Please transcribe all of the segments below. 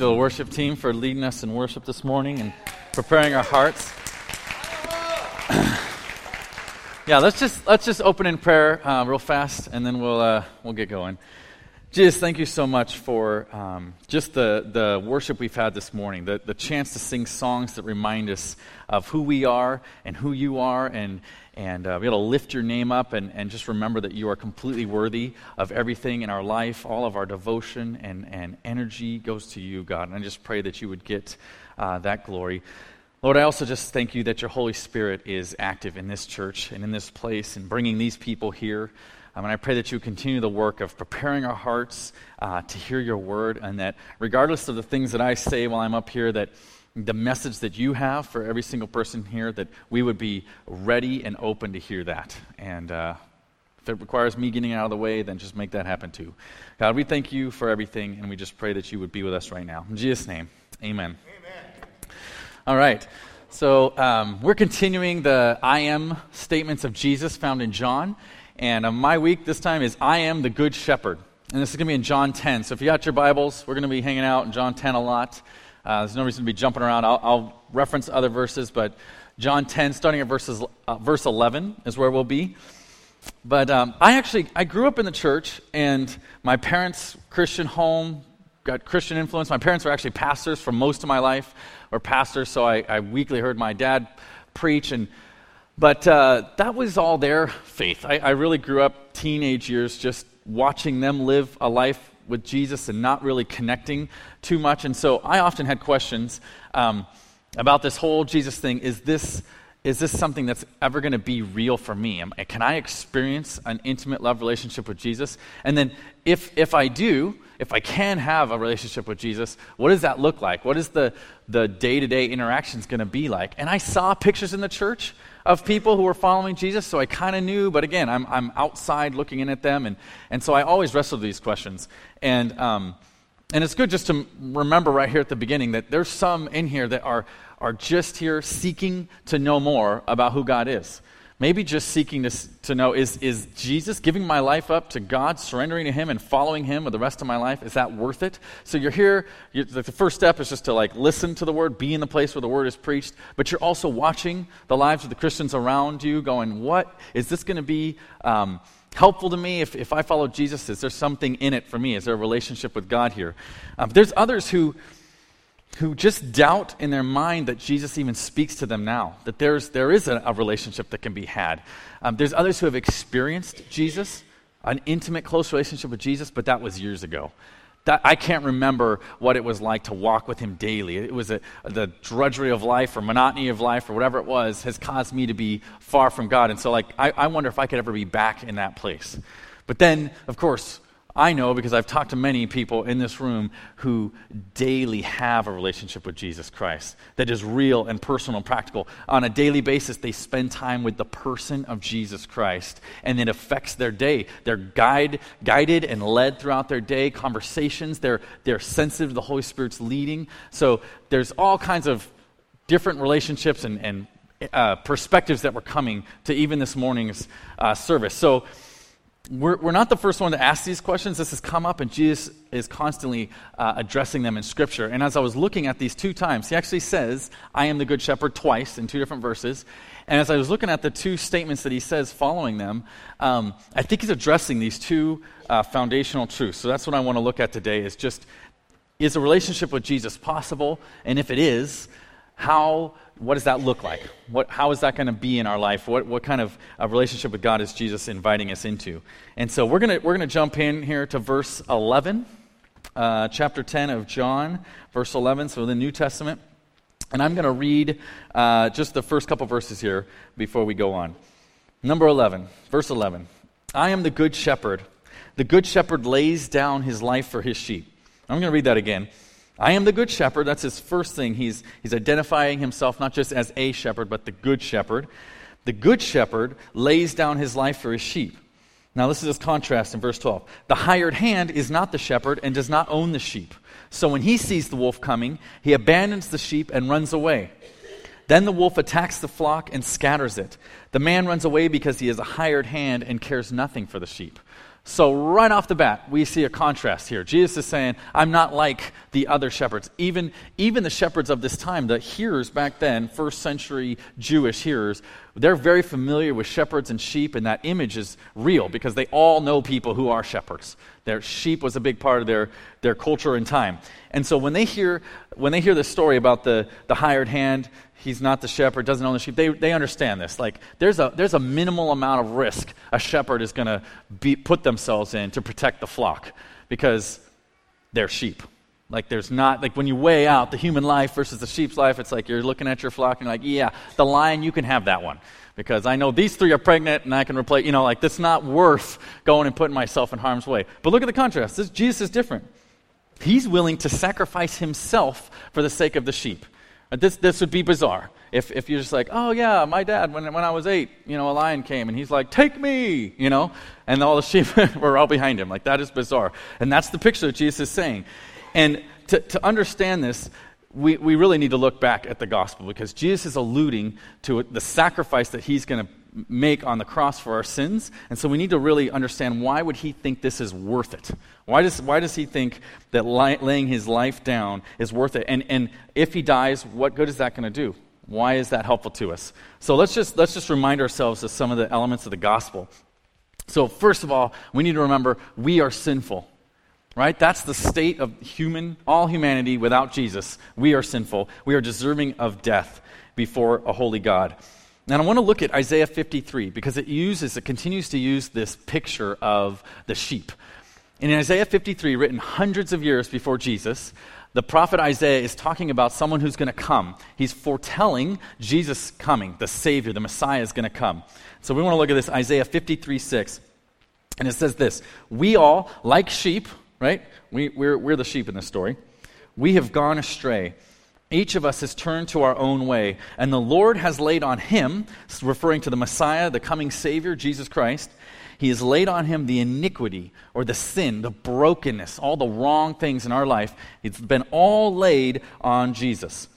to the worship team for leading us in worship this morning and preparing our hearts. yeah, let's just let's just open in prayer uh, real fast, and then we'll uh, we'll get going. Jesus, thank you so much for um, just the, the worship we've had this morning, the, the chance to sing songs that remind us of who we are and who you are, and, and uh, be able to lift your name up and, and just remember that you are completely worthy of everything in our life. All of our devotion and, and energy goes to you, God. And I just pray that you would get uh, that glory. Lord, I also just thank you that your Holy Spirit is active in this church and in this place and bringing these people here. Um, and I pray that you continue the work of preparing our hearts uh, to hear your word, and that regardless of the things that I say while I'm up here, that the message that you have for every single person here, that we would be ready and open to hear that. And uh, if it requires me getting out of the way, then just make that happen too. God, we thank you for everything, and we just pray that you would be with us right now. In Jesus' name, amen. Amen. All right. So um, we're continuing the I am statements of Jesus found in John. And uh, my week this time is I am the Good Shepherd. And this is going to be in John 10. So if you got your Bibles, we're going to be hanging out in John 10 a lot. Uh, there's no reason to be jumping around. I'll, I'll, reference other verses, but John 10, starting at verses, uh, verse 11, is where we'll be. But um, I actually I grew up in the church, and my parents' Christian home got Christian influence. My parents were actually pastors for most of my life, or pastors, so I, I weekly heard my dad preach. And but uh, that was all their faith. I, I really grew up teenage years just watching them live a life with Jesus and not really connecting too much. And so I often had questions um, about this whole Jesus thing. Is this, is this something that's ever going to be real for me? Am, can I experience an intimate love relationship with Jesus? And then if, if I do, if I can have a relationship with Jesus, what does that look like? What is the, the day-to-day interactions going to be like? And I saw pictures in the church of people who were following Jesus, so I kind of knew, but again, I'm, I'm outside looking in at them, and, and so I always wrestle with these questions. And, um, and it's good just to remember right here at the beginning that there's some in here that are, are just here seeking to know more about who God is. Maybe just seeking to, to know is, is Jesus giving my life up to God, surrendering to Him, and following Him with the rest of my life? Is that worth it? So you're here. You're, the first step is just to like listen to the Word, be in the place where the Word is preached. But you're also watching the lives of the Christians around you, going, "What is this going to be?" Um, helpful to me if, if I follow Jesus? Is there something in it for me? Is there a relationship with God here? Um, there's others who who just doubt in their mind that Jesus even speaks to them now, that there's, there is a, a relationship that can be had. Um, there's others who have experienced Jesus, an intimate, close relationship with Jesus, but that was years ago. That, I can't remember what it was like to walk with him daily. It was a, the drudgery of life or monotony of life or whatever it was has caused me to be far from God. And so, like, I, I wonder if I could ever be back in that place. But then, of course, I know because I've talked to many people in this room who daily have a relationship with Jesus Christ that is real and personal and practical. On a daily basis, they spend time with the person of Jesus Christ, and it affects their day. They're guide, guided and led throughout their day, conversations, they're, they're sensitive to the Holy Spirit's leading. So there's all kinds of different relationships and, and uh, perspectives that were coming to even this morning's uh, service. So, we're, we're not the first one to ask these questions. This has come up, and Jesus is constantly uh, addressing them in Scripture. And as I was looking at these two times, he actually says, I am the Good Shepherd twice in two different verses. And as I was looking at the two statements that he says following them, um, I think he's addressing these two uh, foundational truths. So that's what I want to look at today is just, is a relationship with Jesus possible? And if it is, how what does that look like? What, how is that going to be in our life? What, what kind of a relationship with God is Jesus inviting us into? And so we're going we're to jump in here to verse 11, uh, chapter 10 of John, verse 11, so the New Testament. And I'm going to read uh, just the first couple verses here before we go on. Number 11, verse 11. I am the good shepherd. The good shepherd lays down his life for his sheep. I'm going to read that again. I am the good shepherd. That's his first thing. He's, he's identifying himself not just as a shepherd, but the good shepherd. The good shepherd lays down his life for his sheep. Now, this is his contrast in verse 12. The hired hand is not the shepherd and does not own the sheep. So when he sees the wolf coming, he abandons the sheep and runs away. Then the wolf attacks the flock and scatters it. The man runs away because he is a hired hand and cares nothing for the sheep. So, right off the bat, we see a contrast here. Jesus is saying, I'm not like the other shepherds. Even, even the shepherds of this time, the hearers back then, first century Jewish hearers, they're very familiar with shepherds and sheep, and that image is real because they all know people who are shepherds. Their sheep was a big part of their, their culture and time. And so when they hear, when they hear this story about the, the hired hand, he's not the shepherd, doesn't own the sheep, they, they understand this. Like, there's a, there's a minimal amount of risk a shepherd is going to put themselves in to protect the flock because they're sheep. Like, there's not, like, when you weigh out the human life versus the sheep's life, it's like you're looking at your flock and you're like, yeah, the lion, you can have that one. Because I know these three are pregnant and I can replace, you know, like, that's not worth going and putting myself in harm's way. But look at the contrast. This, Jesus is different. He's willing to sacrifice himself for the sake of the sheep. Uh, this, this would be bizarre if, if you're just like, oh, yeah, my dad, when, when I was eight, you know, a lion came and he's like, take me, you know, and all the sheep were all behind him. Like, that is bizarre. And that's the picture that Jesus is saying. And to, to understand this, we, we really need to look back at the gospel because Jesus is alluding to the sacrifice that he's going to make on the cross for our sins. And so we need to really understand why would he think this is worth it? Why does, why does he think that laying his life down is worth it? And, and if he dies, what good is that going to do? Why is that helpful to us? So let's just, let's just remind ourselves of some of the elements of the gospel. So, first of all, we need to remember we are sinful. Right? That's the state of human, all humanity without Jesus. We are sinful. We are deserving of death before a holy God. And I want to look at Isaiah 53 because it uses, it continues to use this picture of the sheep. in Isaiah 53, written hundreds of years before Jesus, the prophet Isaiah is talking about someone who's going to come. He's foretelling Jesus coming, the Savior, the Messiah is going to come. So we want to look at this Isaiah 53 6. And it says this We all, like sheep, right? We, we're, we're the sheep in this story. We have gone astray. Each of us has turned to our own way, and the Lord has laid on him, referring to the Messiah, the coming Savior, Jesus Christ, he has laid on him the iniquity or the sin, the brokenness, all the wrong things in our life. It's been all laid on Jesus.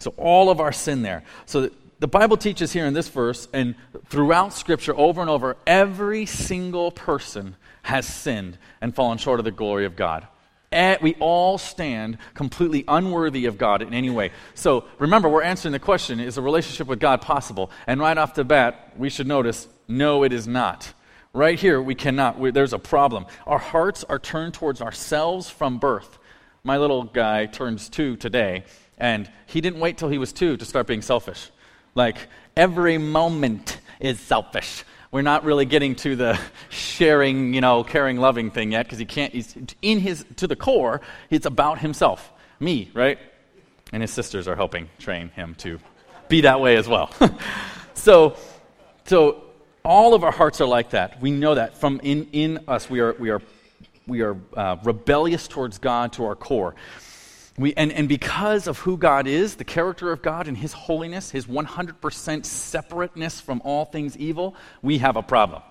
So, all of our sin there. So, the Bible teaches here in this verse and throughout Scripture over and over every single person has sinned and fallen short of the glory of God. Eh, we all stand completely unworthy of God in any way. So remember, we're answering the question is a relationship with God possible? And right off the bat, we should notice no, it is not. Right here, we cannot. We, there's a problem. Our hearts are turned towards ourselves from birth. My little guy turns two today, and he didn't wait till he was two to start being selfish. Like, every moment is selfish we're not really getting to the sharing, you know, caring, loving thing yet because he can't. He's in his to the core. It's about himself, me, right? And his sisters are helping train him to be that way as well. so, so all of our hearts are like that. We know that from in in us. We are we are we are uh, rebellious towards God to our core. We, and, and because of who God is, the character of God and His holiness, His 100% separateness from all things evil, we have a problem.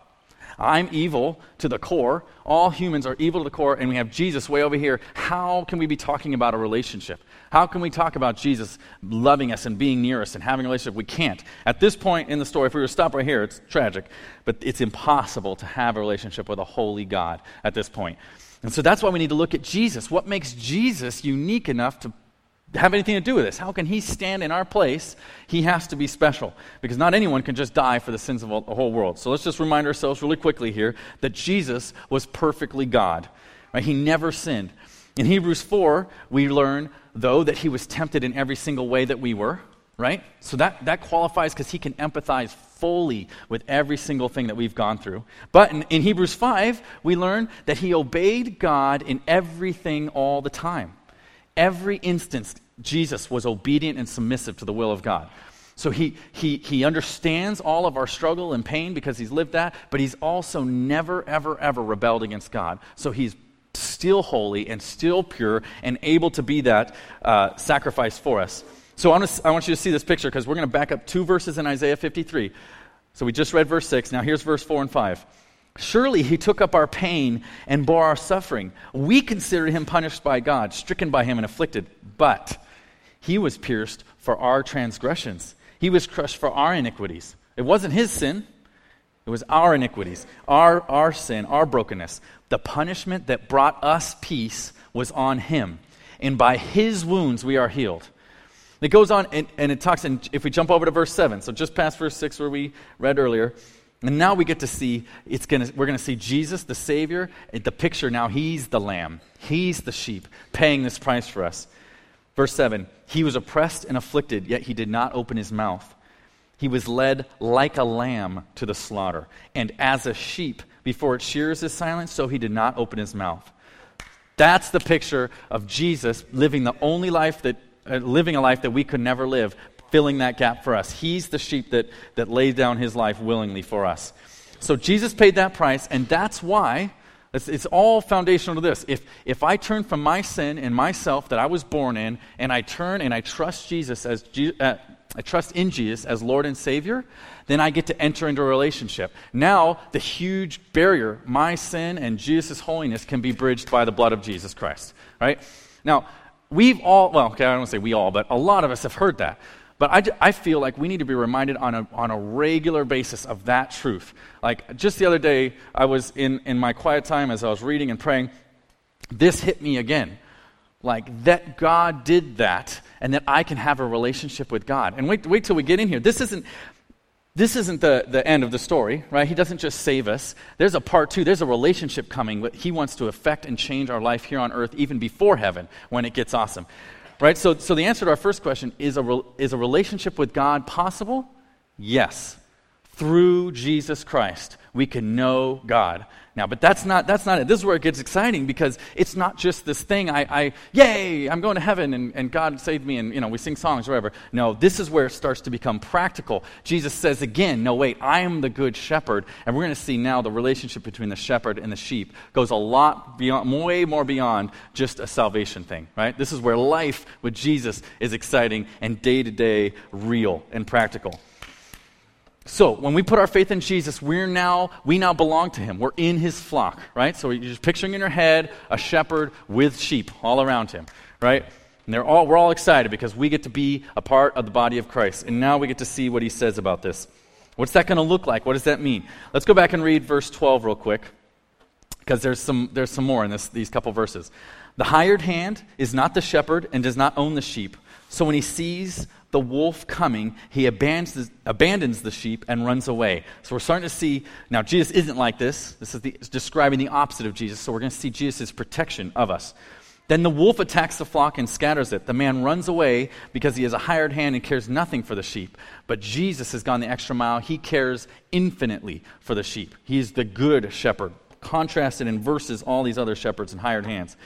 I'm evil to the core. All humans are evil to the core, and we have Jesus way over here. How can we be talking about a relationship? How can we talk about Jesus loving us and being near us and having a relationship? We can't. At this point in the story, if we were to stop right here, it's tragic, but it's impossible to have a relationship with a holy God at this point. And so that's why we need to look at Jesus. What makes Jesus unique enough to have anything to do with this? How can he stand in our place? He has to be special because not anyone can just die for the sins of the whole world. So let's just remind ourselves really quickly here that Jesus was perfectly God. Right? He never sinned. In Hebrews 4, we learn, though, that he was tempted in every single way that we were right? So that, that qualifies because he can empathize fully with every single thing that we've gone through. But in, in Hebrews 5, we learn that he obeyed God in everything all the time. Every instance, Jesus was obedient and submissive to the will of God. So he, he, he understands all of our struggle and pain because he's lived that, but he's also never, ever, ever rebelled against God. So he's still holy and still pure and able to be that uh, sacrifice for us. So I want, to, I want you to see this picture because we're going to back up two verses in Isaiah 53. So we just read verse 6. Now here's verse 4 and 5. Surely he took up our pain and bore our suffering. We consider him punished by God, stricken by him, and afflicted. But he was pierced for our transgressions, he was crushed for our iniquities. It wasn't his sin, It was our iniquities, our, our sin, our brokenness. The punishment that brought us peace was on him. And by his wounds we are healed. It goes on and, and it talks, and if we jump over to verse 7, so just past verse 6 where we read earlier, and now we get to see, it's gonna, we're going to see Jesus, the Savior, the picture now, he's the lamb, he's the sheep, paying this price for us. Verse 7 He was oppressed and afflicted, yet he did not open his mouth. He was led like a lamb to the slaughter, and as a sheep before it shears is silent, so he did not open his mouth. That's the picture of Jesus living the only life that, uh, living a life that we could never live, filling that gap for us. He's the sheep that, that lays down his life willingly for us. So Jesus paid that price, and that's why it's, it's, all foundational to this. If, if I turn from my sin and myself that I was born in, and I turn and I trust Jesus as uh, I trust in Jesus as Lord and Savior, then I get to enter into a relationship. Now, the huge barrier, my sin and Jesus' holiness, can be bridged by the blood of Jesus Christ. Right? Now, we've all, well, okay, I don't want to say we all, but a lot of us have heard that. But I, I feel like we need to be reminded on a, on a regular basis of that truth. Like just the other day, I was in, in my quiet time as I was reading and praying, this hit me again. Like that God did that and that I can have a relationship with God. And wait, wait till we get in here. This isn't, this isn't the, the end of the story, right? He doesn't just save us. There's a part two. There's a relationship coming. That he wants to affect and change our life here on earth even before heaven when it gets awesome. Right? So, so the answer to our first question is a, is a relationship with God possible? Yes. Through Jesus Christ, we can know God. Now, but that's not, that's not it. This is where it gets exciting because it's not just this thing, I, I yay, I'm going to heaven and, and God saved me and, you know, we sing songs, whatever. No, this is where it starts to become practical. Jesus says again, no, wait, I am the good shepherd. And we're going to see now the relationship between the shepherd and the sheep goes a lot beyond, way more beyond just a salvation thing, right? This is where life with Jesus is exciting and day to day real and practical. So when we put our faith in Jesus, we're now we now belong to him. We're in his flock, right? So you're just picturing in your head a shepherd with sheep all around him, right? And they're all we're all excited because we get to be a part of the body of Christ. And now we get to see what he says about this. What's that going to look like? What does that mean? Let's go back and read verse 12 real quick because there's some there's some more in this, these couple verses. The hired hand is not the shepherd and does not own the sheep. So when he sees the wolf coming, he abandons, abandons the sheep and runs away. So we're starting to see, now Jesus isn't like this. This is the, describing the opposite of Jesus. So we're going to see Jesus' protection of us. Then the wolf attacks the flock and scatters it. The man runs away because he is a hired hand and cares nothing for the sheep. But Jesus has gone the extra mile. He cares infinitely for the sheep. He is the good shepherd, contrasted in verses all these other shepherds and hired hands.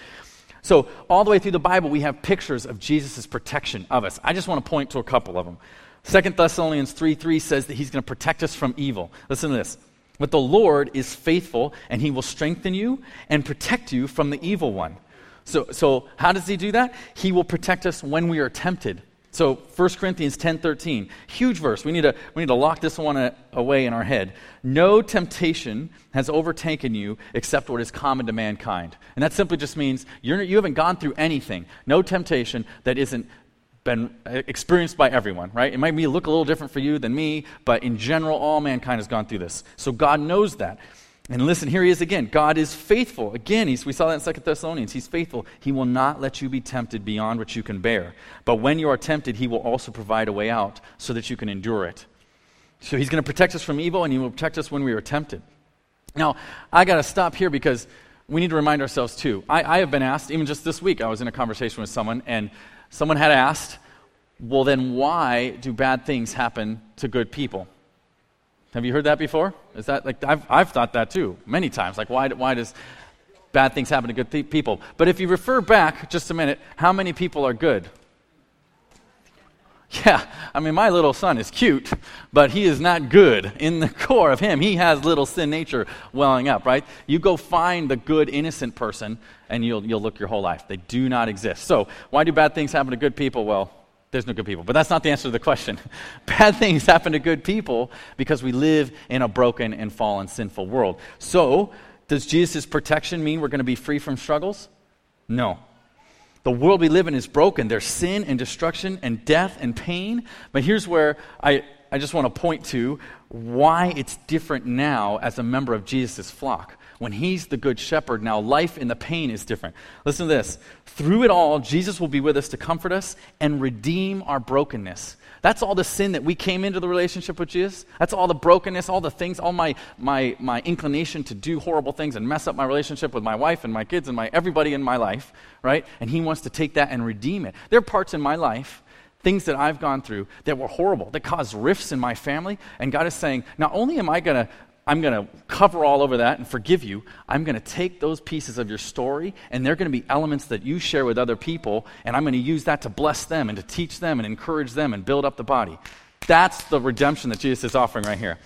So, all the way through the Bible, we have pictures of Jesus' protection of us. I just want to point to a couple of them. Second Thessalonians 3 3 says that he's going to protect us from evil. Listen to this. But the Lord is faithful, and he will strengthen you and protect you from the evil one. So, so how does he do that? He will protect us when we are tempted. So 1 Corinthians 10:13, huge verse. We need to we need to lock this one away in our head. No temptation has overtaken you except what is common to mankind. And that simply just means you're, you haven't gone through anything. No temptation that isn't been uh, experienced by everyone, right? It might be look a little different for you than me, but in general all mankind has gone through this. So God knows that. And listen, here he is again. God is faithful. Again, we saw that in Second Thessalonians. He's faithful. He will not let you be tempted beyond what you can bear. But when you are tempted, he will also provide a way out so that you can endure it. So he's going to protect us from evil and he will protect us when we are tempted. Now, I got to stop here because we need to remind ourselves too. I, I have been asked, even just this week, I was in a conversation with someone, and someone had asked, well, then why do bad things happen to good people? Have you heard that before? Is that like I've, I've thought that too many times. Like why, why does bad things happen to good th- people? But if you refer back just a minute, how many people are good? Yeah, I mean, my little son is cute, but he is not good. In the core of him, he has little sin nature welling up, right? You go find the good, innocent person, and you'll, you'll look your whole life. They do not exist. So, why do bad things happen to good people? Well, there's no good people. But that's not the answer to the question. Bad things happen to good people because we live in a broken and fallen, sinful world. So, does Jesus' protection mean we're going to be free from struggles? No. The world we live in is broken. There's sin and destruction and death and pain. But here's where I, I just want to point to why it's different now as a member of Jesus' flock. When he's the good shepherd, now life in the pain is different. Listen to this. Through it all, Jesus will be with us to comfort us and redeem our brokenness. That's all the sin that we came into the relationship with Jesus. That's all the brokenness, all the things, all my, my, my inclination to do horrible things and mess up my relationship with my wife and my kids and my everybody in my life, right? And he wants to take that and redeem it. There are parts in my life things that I've gone through that were horrible, that caused rifts in my family. And God is saying, not only am I going to I'm going to cover all over that and forgive you. I'm going to take those pieces of your story, and they're going to be elements that you share with other people, and I'm going to use that to bless them and to teach them and encourage them and build up the body. That's the redemption that Jesus is offering right here.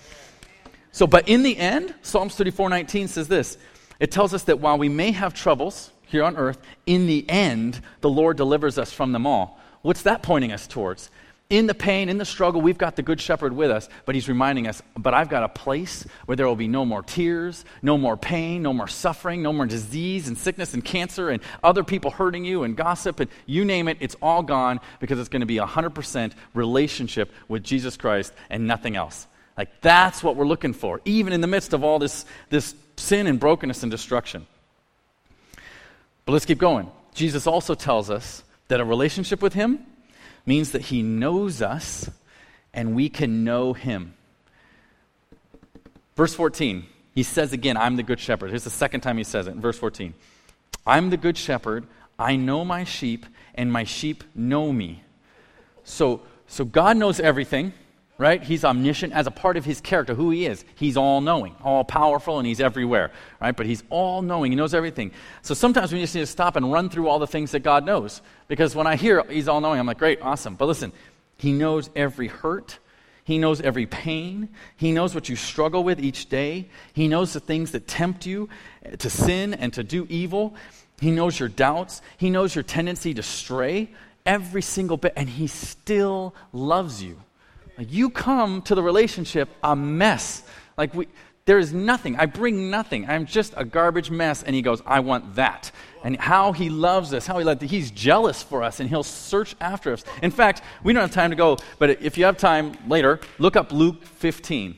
So, but in the end, Psalms 34:19 says this. It tells us that while we may have troubles here on earth, in the end, the Lord delivers us from them all. What's that pointing us towards? In the pain, in the struggle, we've got the Good Shepherd with us, but he's reminding us, but I've got a place where there will be no more tears, no more pain, no more suffering, no more disease and sickness and cancer and other people hurting you and gossip and you name it, it's all gone because it's going to be a 100% relationship with Jesus Christ and nothing else. Like that's what we're looking for, even in the midst of all this, this sin and brokenness and destruction. But let's keep going. Jesus also tells us that a relationship with him means that he knows us and we can know him. Verse 14, he says again, I'm the good shepherd. Here's the second time he says it in verse 14. I'm the good shepherd. I know my sheep, and my sheep know me. So, so God knows everything right? He's omniscient as a part of his character, who he is. He's all knowing, all powerful, and he's everywhere, right? But he's all knowing, he knows everything. So sometimes we just need to stop and run through all the things that God knows. Because when I hear he's all knowing, I'm like, great, awesome. But listen, he knows every hurt. He knows every pain. He knows what you struggle with each day. He knows the things that tempt you to sin and to do evil. He knows your doubts. He knows your tendency to stray every single bit, and He still loves you. Like you come to the relationship a mess. Like we, there is nothing. I bring nothing. I'm just a garbage mess. And he goes, I want that. And how he loves us, how he loves, he's jealous for us, and he'll search after us. In fact, we don't have time to go, but if you have time later, look up Luke 15,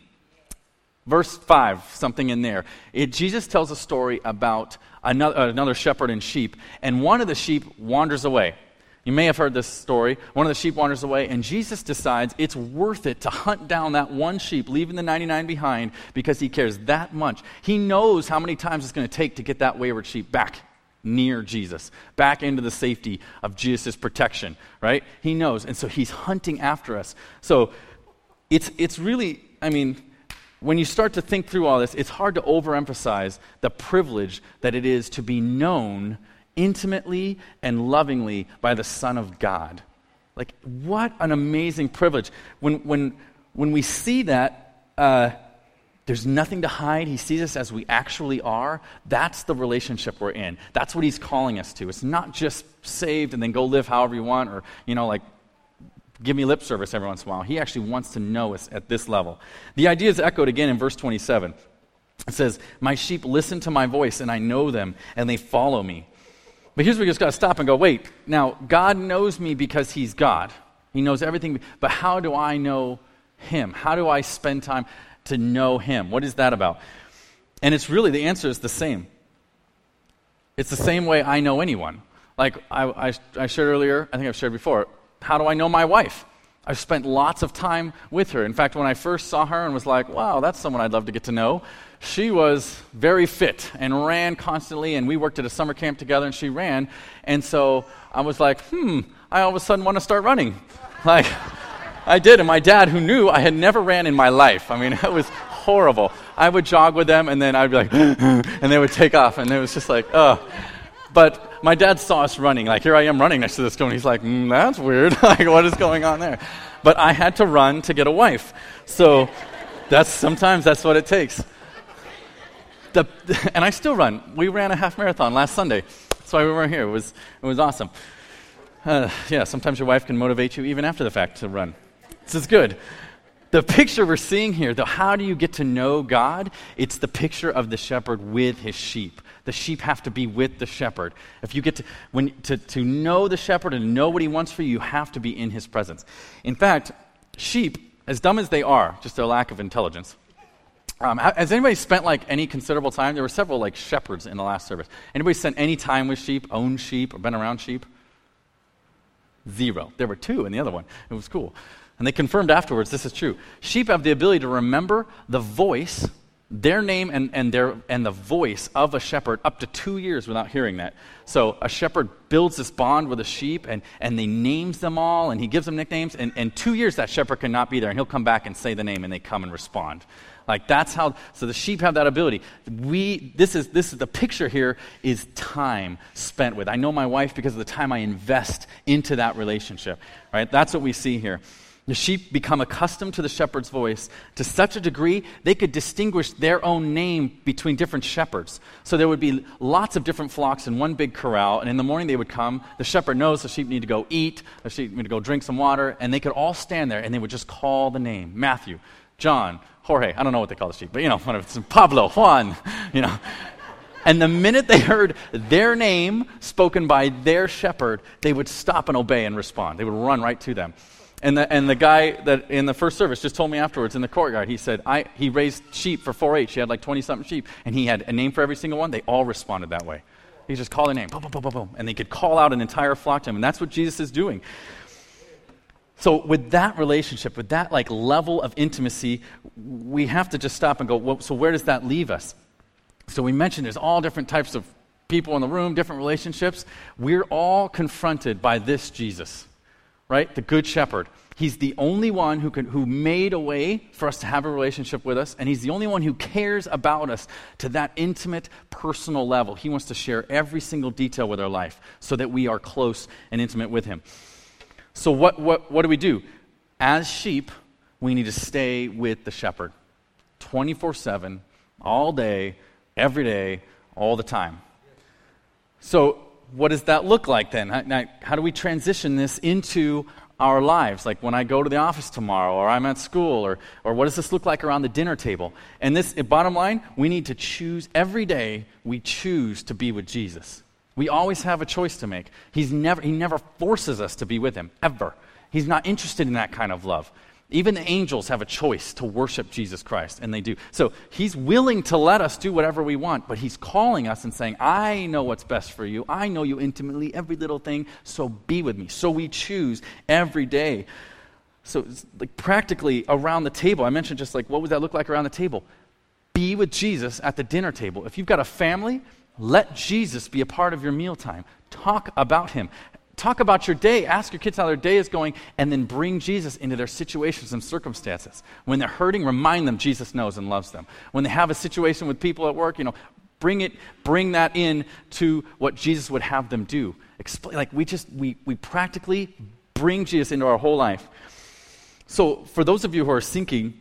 verse 5, something in there. It, Jesus tells a story about another, another shepherd and sheep, and one of the sheep wanders away. You may have heard this story. One of the sheep wanders away, and Jesus decides it's worth it to hunt down that one sheep, leaving the 99 behind, because he cares that much. He knows how many times it's going to take to get that wayward sheep back near Jesus, back into the safety of Jesus' protection, right? He knows. And so he's hunting after us. So it's, it's really, I mean, when you start to think through all this, it's hard to overemphasize the privilege that it is to be known intimately and lovingly by the Son of God. Like, what an amazing privilege. When, when, when we see that, uh, there's nothing to hide. He sees us as we actually are. That's the relationship we're in. That's what he's calling us to. It's not just saved and then go live however you want or, you know, like give me lip service every once in a while. He actually wants to know us at this level. The idea is echoed again in verse 27. It says, My sheep listen to my voice, and I know them, and they follow me. But here's where you just got to stop and go, wait, now, God knows me because He's God. He knows everything. But how do I know Him? How do I spend time to know Him? What is that about? And it's really, the answer is the same. It's the same way I know anyone. Like I, I, I shared earlier, I think I've shared before, how do I know my wife? I've spent lots of time with her. In fact, when I first saw her and was like, wow, that's someone I'd love to get to know, she was very fit and ran constantly, and we worked at a summer camp together, and she ran. And so I was like, hmm, I all of a sudden want to start running. Like, I did, and my dad, who knew I had never ran in my life, I mean, it was horrible. I would jog with them, and then I'd be like, and they would take off, and it was just like, oh. But my dad saw us running. Like, here I am running next to this and he's like, mm, that's weird. like, what is going on there? But I had to run to get a wife. So that's sometimes that's what it takes the, and I still run. We ran a half marathon last Sunday. That's why we were here. It was, it was awesome. Uh, yeah, sometimes your wife can motivate you even after the fact to run. This is good. The picture we're seeing here, though, how do you get to know God? It's the picture of the shepherd with his sheep. The sheep have to be with the shepherd. If you get to, when, to, to know the shepherd and know what he wants for you, you have to be in his presence. In fact, sheep as dumb as they are, just their lack of intelligence, um, has anybody spent like any considerable time? There were several like shepherds in the last service. Anybody spent any time with sheep, owned sheep, or been around sheep? Zero. There were two in the other one. It was cool. And they confirmed afterwards this is true. Sheep have the ability to remember the voice their name and, and, their, and the voice of a shepherd up to two years without hearing that. So a shepherd builds this bond with a sheep and, and he names them all and he gives them nicknames. And, and two years that shepherd cannot be there and he'll come back and say the name and they come and respond. Like that's how, so the sheep have that ability. We, this is, this is, the picture here is time spent with. I know my wife because of the time I invest into that relationship, right? That's what we see here. The sheep become accustomed to the shepherd's voice to such a degree they could distinguish their own name between different shepherds. So there would be lots of different flocks in one big corral, and in the morning they would come. The shepherd knows the sheep need to go eat, the sheep need to go drink some water, and they could all stand there and they would just call the name Matthew, John, Jorge. I don't know what they call the sheep, but you know, one of it's Pablo, Juan, you know. And the minute they heard their name spoken by their shepherd, they would stop and obey and respond. They would run right to them. And the, and the guy that in the first service just told me afterwards in the courtyard, he said, I, he raised sheep for 4 H. He had like 20 something sheep, and he had a name for every single one. They all responded that way. He just called a name, boom, boom, boom, boom, boom, and they could call out an entire flock to him. And that's what Jesus is doing. So, with that relationship, with that like level of intimacy, we have to just stop and go, well, so where does that leave us? So, we mentioned there's all different types of people in the room, different relationships. We're all confronted by this Jesus right? The Good Shepherd. He's the only one who, can, who made a way for us to have a relationship with us, and He's the only one who cares about us to that intimate, personal level. He wants to share every single detail with our life so that we are close and intimate with Him. So, what, what, what do we do? As sheep, we need to stay with the shepherd 24 7, all day, every day, all the time. So, what does that look like then? How, how do we transition this into our lives? Like when I go to the office tomorrow, or I'm at school, or, or what does this look like around the dinner table? And this, bottom line, we need to choose every day, we choose to be with Jesus. We always have a choice to make. He's never, he never forces us to be with him, ever. He's not interested in that kind of love. Even the angels have a choice to worship Jesus Christ, and they do. So he's willing to let us do whatever we want, but he's calling us and saying, I know what's best for you. I know you intimately, every little thing, so be with me. So we choose every day. So, like, practically around the table, I mentioned just like, what would that look like around the table? Be with Jesus at the dinner table. If you've got a family, let Jesus be a part of your mealtime. Talk about him talk about your day. Ask your kids how their day is going, and then bring Jesus into their situations and circumstances. When they're hurting, remind them Jesus knows and loves them. When they have a situation with people at work, you know, bring it, bring that in to what Jesus would have them do. Explain, like we just we we practically bring Jesus into our whole life. So for those of you who are sinking,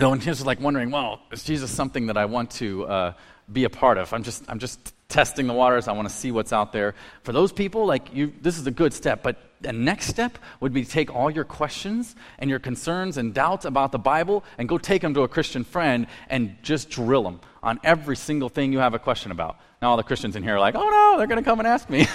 though, and just like wondering, well, is Jesus something that I want to uh, be a part of? I'm just I'm just testing the waters. I want to see what's out there. For those people, like you, this is a good step. But the next step would be to take all your questions and your concerns and doubts about the Bible and go take them to a Christian friend and just drill them on every single thing you have a question about. Now all the Christians in here are like, "Oh no, they're going to come and ask me."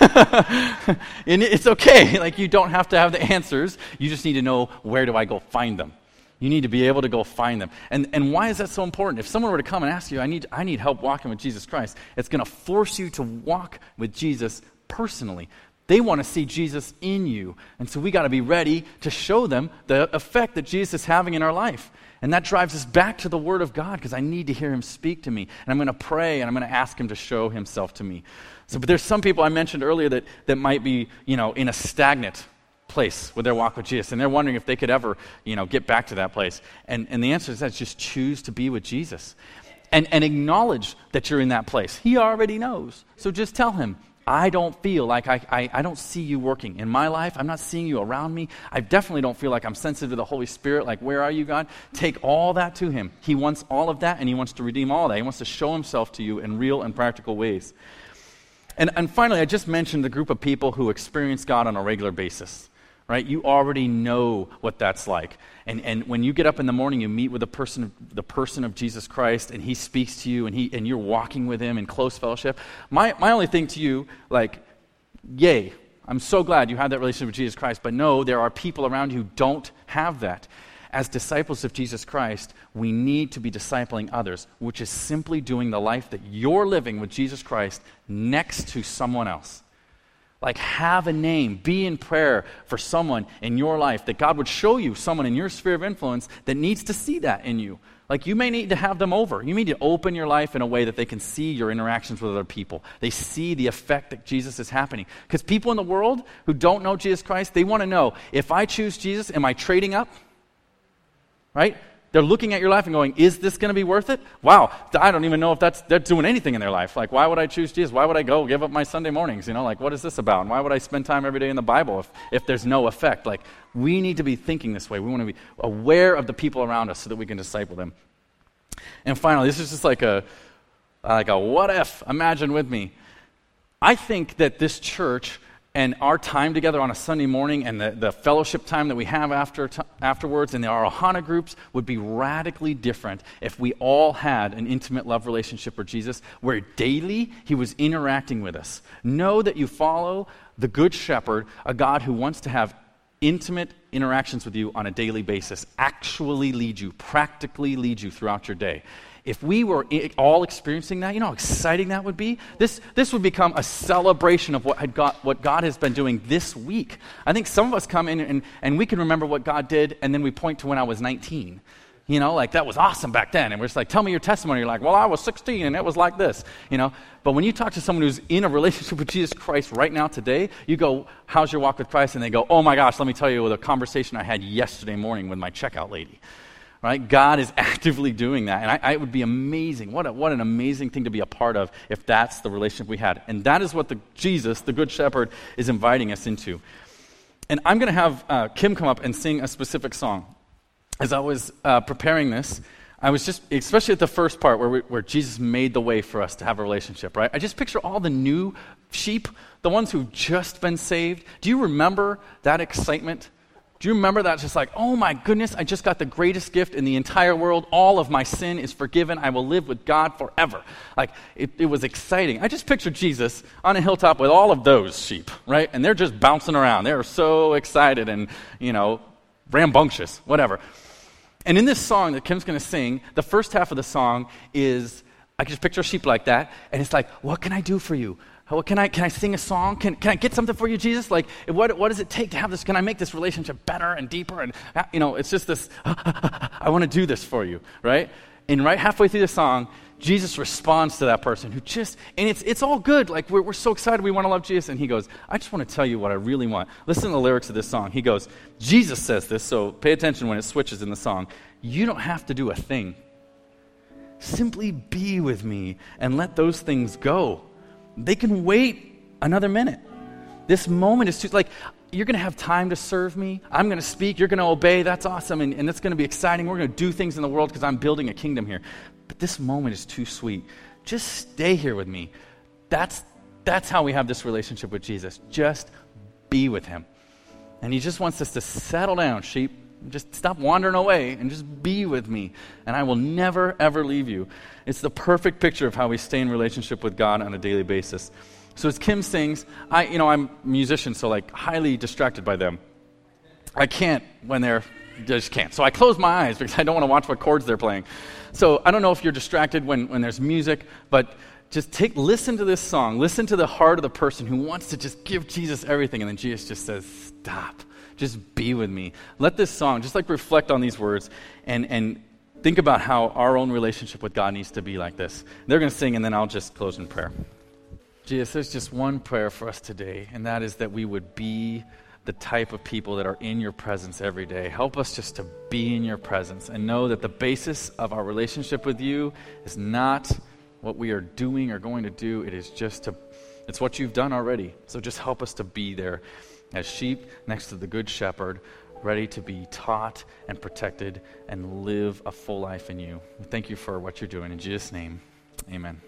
and it's okay. Like you don't have to have the answers. You just need to know where do I go find them. You need to be able to go find them. And, and why is that so important? If someone were to come and ask you, I need, I need help walking with Jesus Christ, it's going to force you to walk with Jesus personally. They want to see Jesus in you. And so we got to be ready to show them the effect that Jesus is having in our life. And that drives us back to the Word of God because I need to hear Him speak to me. And I'm going to pray and I'm going to ask Him to show Himself to me. So, but there's some people I mentioned earlier that, that might be, you know, in a stagnant place with their walk with Jesus. And they're wondering if they could ever, you know, get back to that place. And, and the answer is that just choose to be with Jesus. And, and acknowledge that you're in that place. He already knows. So just tell him, I don't feel like I, I, I, don't see you working in my life. I'm not seeing you around me. I definitely don't feel like I'm sensitive to the Holy Spirit. Like, where are you, God? Take all that to Him. He wants all of that, and He wants to redeem all that. He wants to show Himself to you in real and practical ways. And, and finally, I just mentioned the group of people who experience God on a regular basis right? You already know what that's like. And, and when you get up in the morning, you meet with the person, the person of Jesus Christ, and he speaks to you, and, he, and you're walking with him in close fellowship. My, my only thing to you, like, yay, I'm so glad you have that relationship with Jesus Christ, but no, there are people around you who don't have that. as disciples of Jesus Christ, we need to be discipling others, which is simply doing the life that you're living with Jesus Christ next to someone else. Like, have a name, be in prayer for someone in your life, that God would show you someone in your sphere of influence that needs to see that in you. Like, you may need to have them over. You need to open your life in a way that they can see your interactions with other people. They see the effect that Jesus is happening. Because people in the world who don't know Jesus Christ, they want to know if I choose Jesus, am I trading up? Right? They're looking at your life and going, is this going to be worth it? Wow, I don't even know if that's, they're doing anything in their life. Like, why would I choose Jesus? Why would I go give up my Sunday mornings? You know, like, what is this about? And why would I spend time every day in the Bible if, if there's no effect? Like, we need to be thinking this way. We want to be aware of the people around us so that we can disciple them. And finally, this is just like a, like a what if. Imagine with me. I think that this church and our time together on a Sunday morning and the, the fellowship time that we have after t- afterwards and our Ohana groups would be radically different if we all had an intimate love relationship with Jesus where daily he was interacting with us. Know that you follow the Good Shepherd, a God who wants to have intimate interactions with you on a daily basis, actually lead you, practically lead you throughout your day if we were all experiencing that, you know how exciting that would be? This, this would become a celebration of what, got, what God has been doing this week. I think some of us come in and, and we can remember what God did, and then we point to when I was 19. You know, like that was awesome back then. And we're just like, tell me your testimony. You're like, well, I was 16 and it was like this. You know, but when you talk to someone who's in a relationship with Jesus Christ right now today, you go, how's your walk with Christ? And they go, oh my gosh, let me tell you the conversation I had yesterday morning with my checkout lady. Right? God is actively doing that. And I, I, it would be amazing. What, a, what an amazing thing to be a part of if that's the relationship we had. And that is what the, Jesus, the Good Shepherd, is inviting us into. And I'm going to have uh, Kim come up and sing a specific song. As I was uh, preparing this, I was just, especially at the first part where, we, where Jesus made the way for us to have a relationship, right? I just picture all the new sheep, the ones who've just been saved. Do you remember that excitement? Do you remember that? Just like, oh my goodness, I just got the greatest gift in the entire world. All of my sin is forgiven. I will live with God forever. Like, it, it was exciting. I just pictured Jesus on a hilltop with all of those sheep, right? And they're just bouncing around. They're so excited and, you know, rambunctious, whatever. And in this song that Kim's going to sing, the first half of the song is I can just picture a sheep like that, and it's like, what can I do for you? Well, can I, can I sing a song? Can, can I get something for you, Jesus? Like, what, what does it take to have this? Can I make this relationship better and deeper? And, uh, you know, it's just this, I want to do this for you, right? And right halfway through the song, Jesus responds to that person who just, and it's, it's all good. Like, we're, we're so excited we want to love Jesus. And he goes, I just want to tell you what I really want. Listen to the lyrics of this song. He goes, Jesus says this, so pay attention when it switches in the song. You don't have to do a thing. Simply be with me and let those things go. They can wait another minute. This moment is too, like, you're going to have time to serve me. I'm going to speak. You're going to obey. That's awesome. And, and that's going to be exciting. We're going to do things in the world because I'm building a kingdom here. But this moment is too sweet. Just stay here with me. That's, that's how we have this relationship with Jesus. Just be with him. And he just wants us to settle down, sheep. Just stop wandering away and just be with me. And I will never, ever leave you. It's the perfect picture of how we stay in relationship with God on a daily basis. So as Kim sings, I, you know, I'm a musician, so like highly distracted by them. I can't when they're, I just can't. So I close my eyes because I don't want to watch what chords they're playing. So I don't know if you're distracted when, when there's music, but just take, listen to this song. Listen to the heart of the person who wants to just give Jesus everything. And then Jesus just says, stop just be with me. Let this song, just like reflect on these words and, and think about how our own relationship with God needs to be like this. They're going to sing, and then I'll just close in prayer. Jesus, there's just one prayer for us today, and that is that we would be the type of people that are in your presence every day. Help us just to be in your presence and know that the basis of our relationship with you is not what we are doing or going to do. It is just to, it's what you've done already. So just help us to be there as sheep next to the Good Shepherd, ready to be taught and protected and live a full life in you. Thank you for what you're doing. In Jesus' name, amen.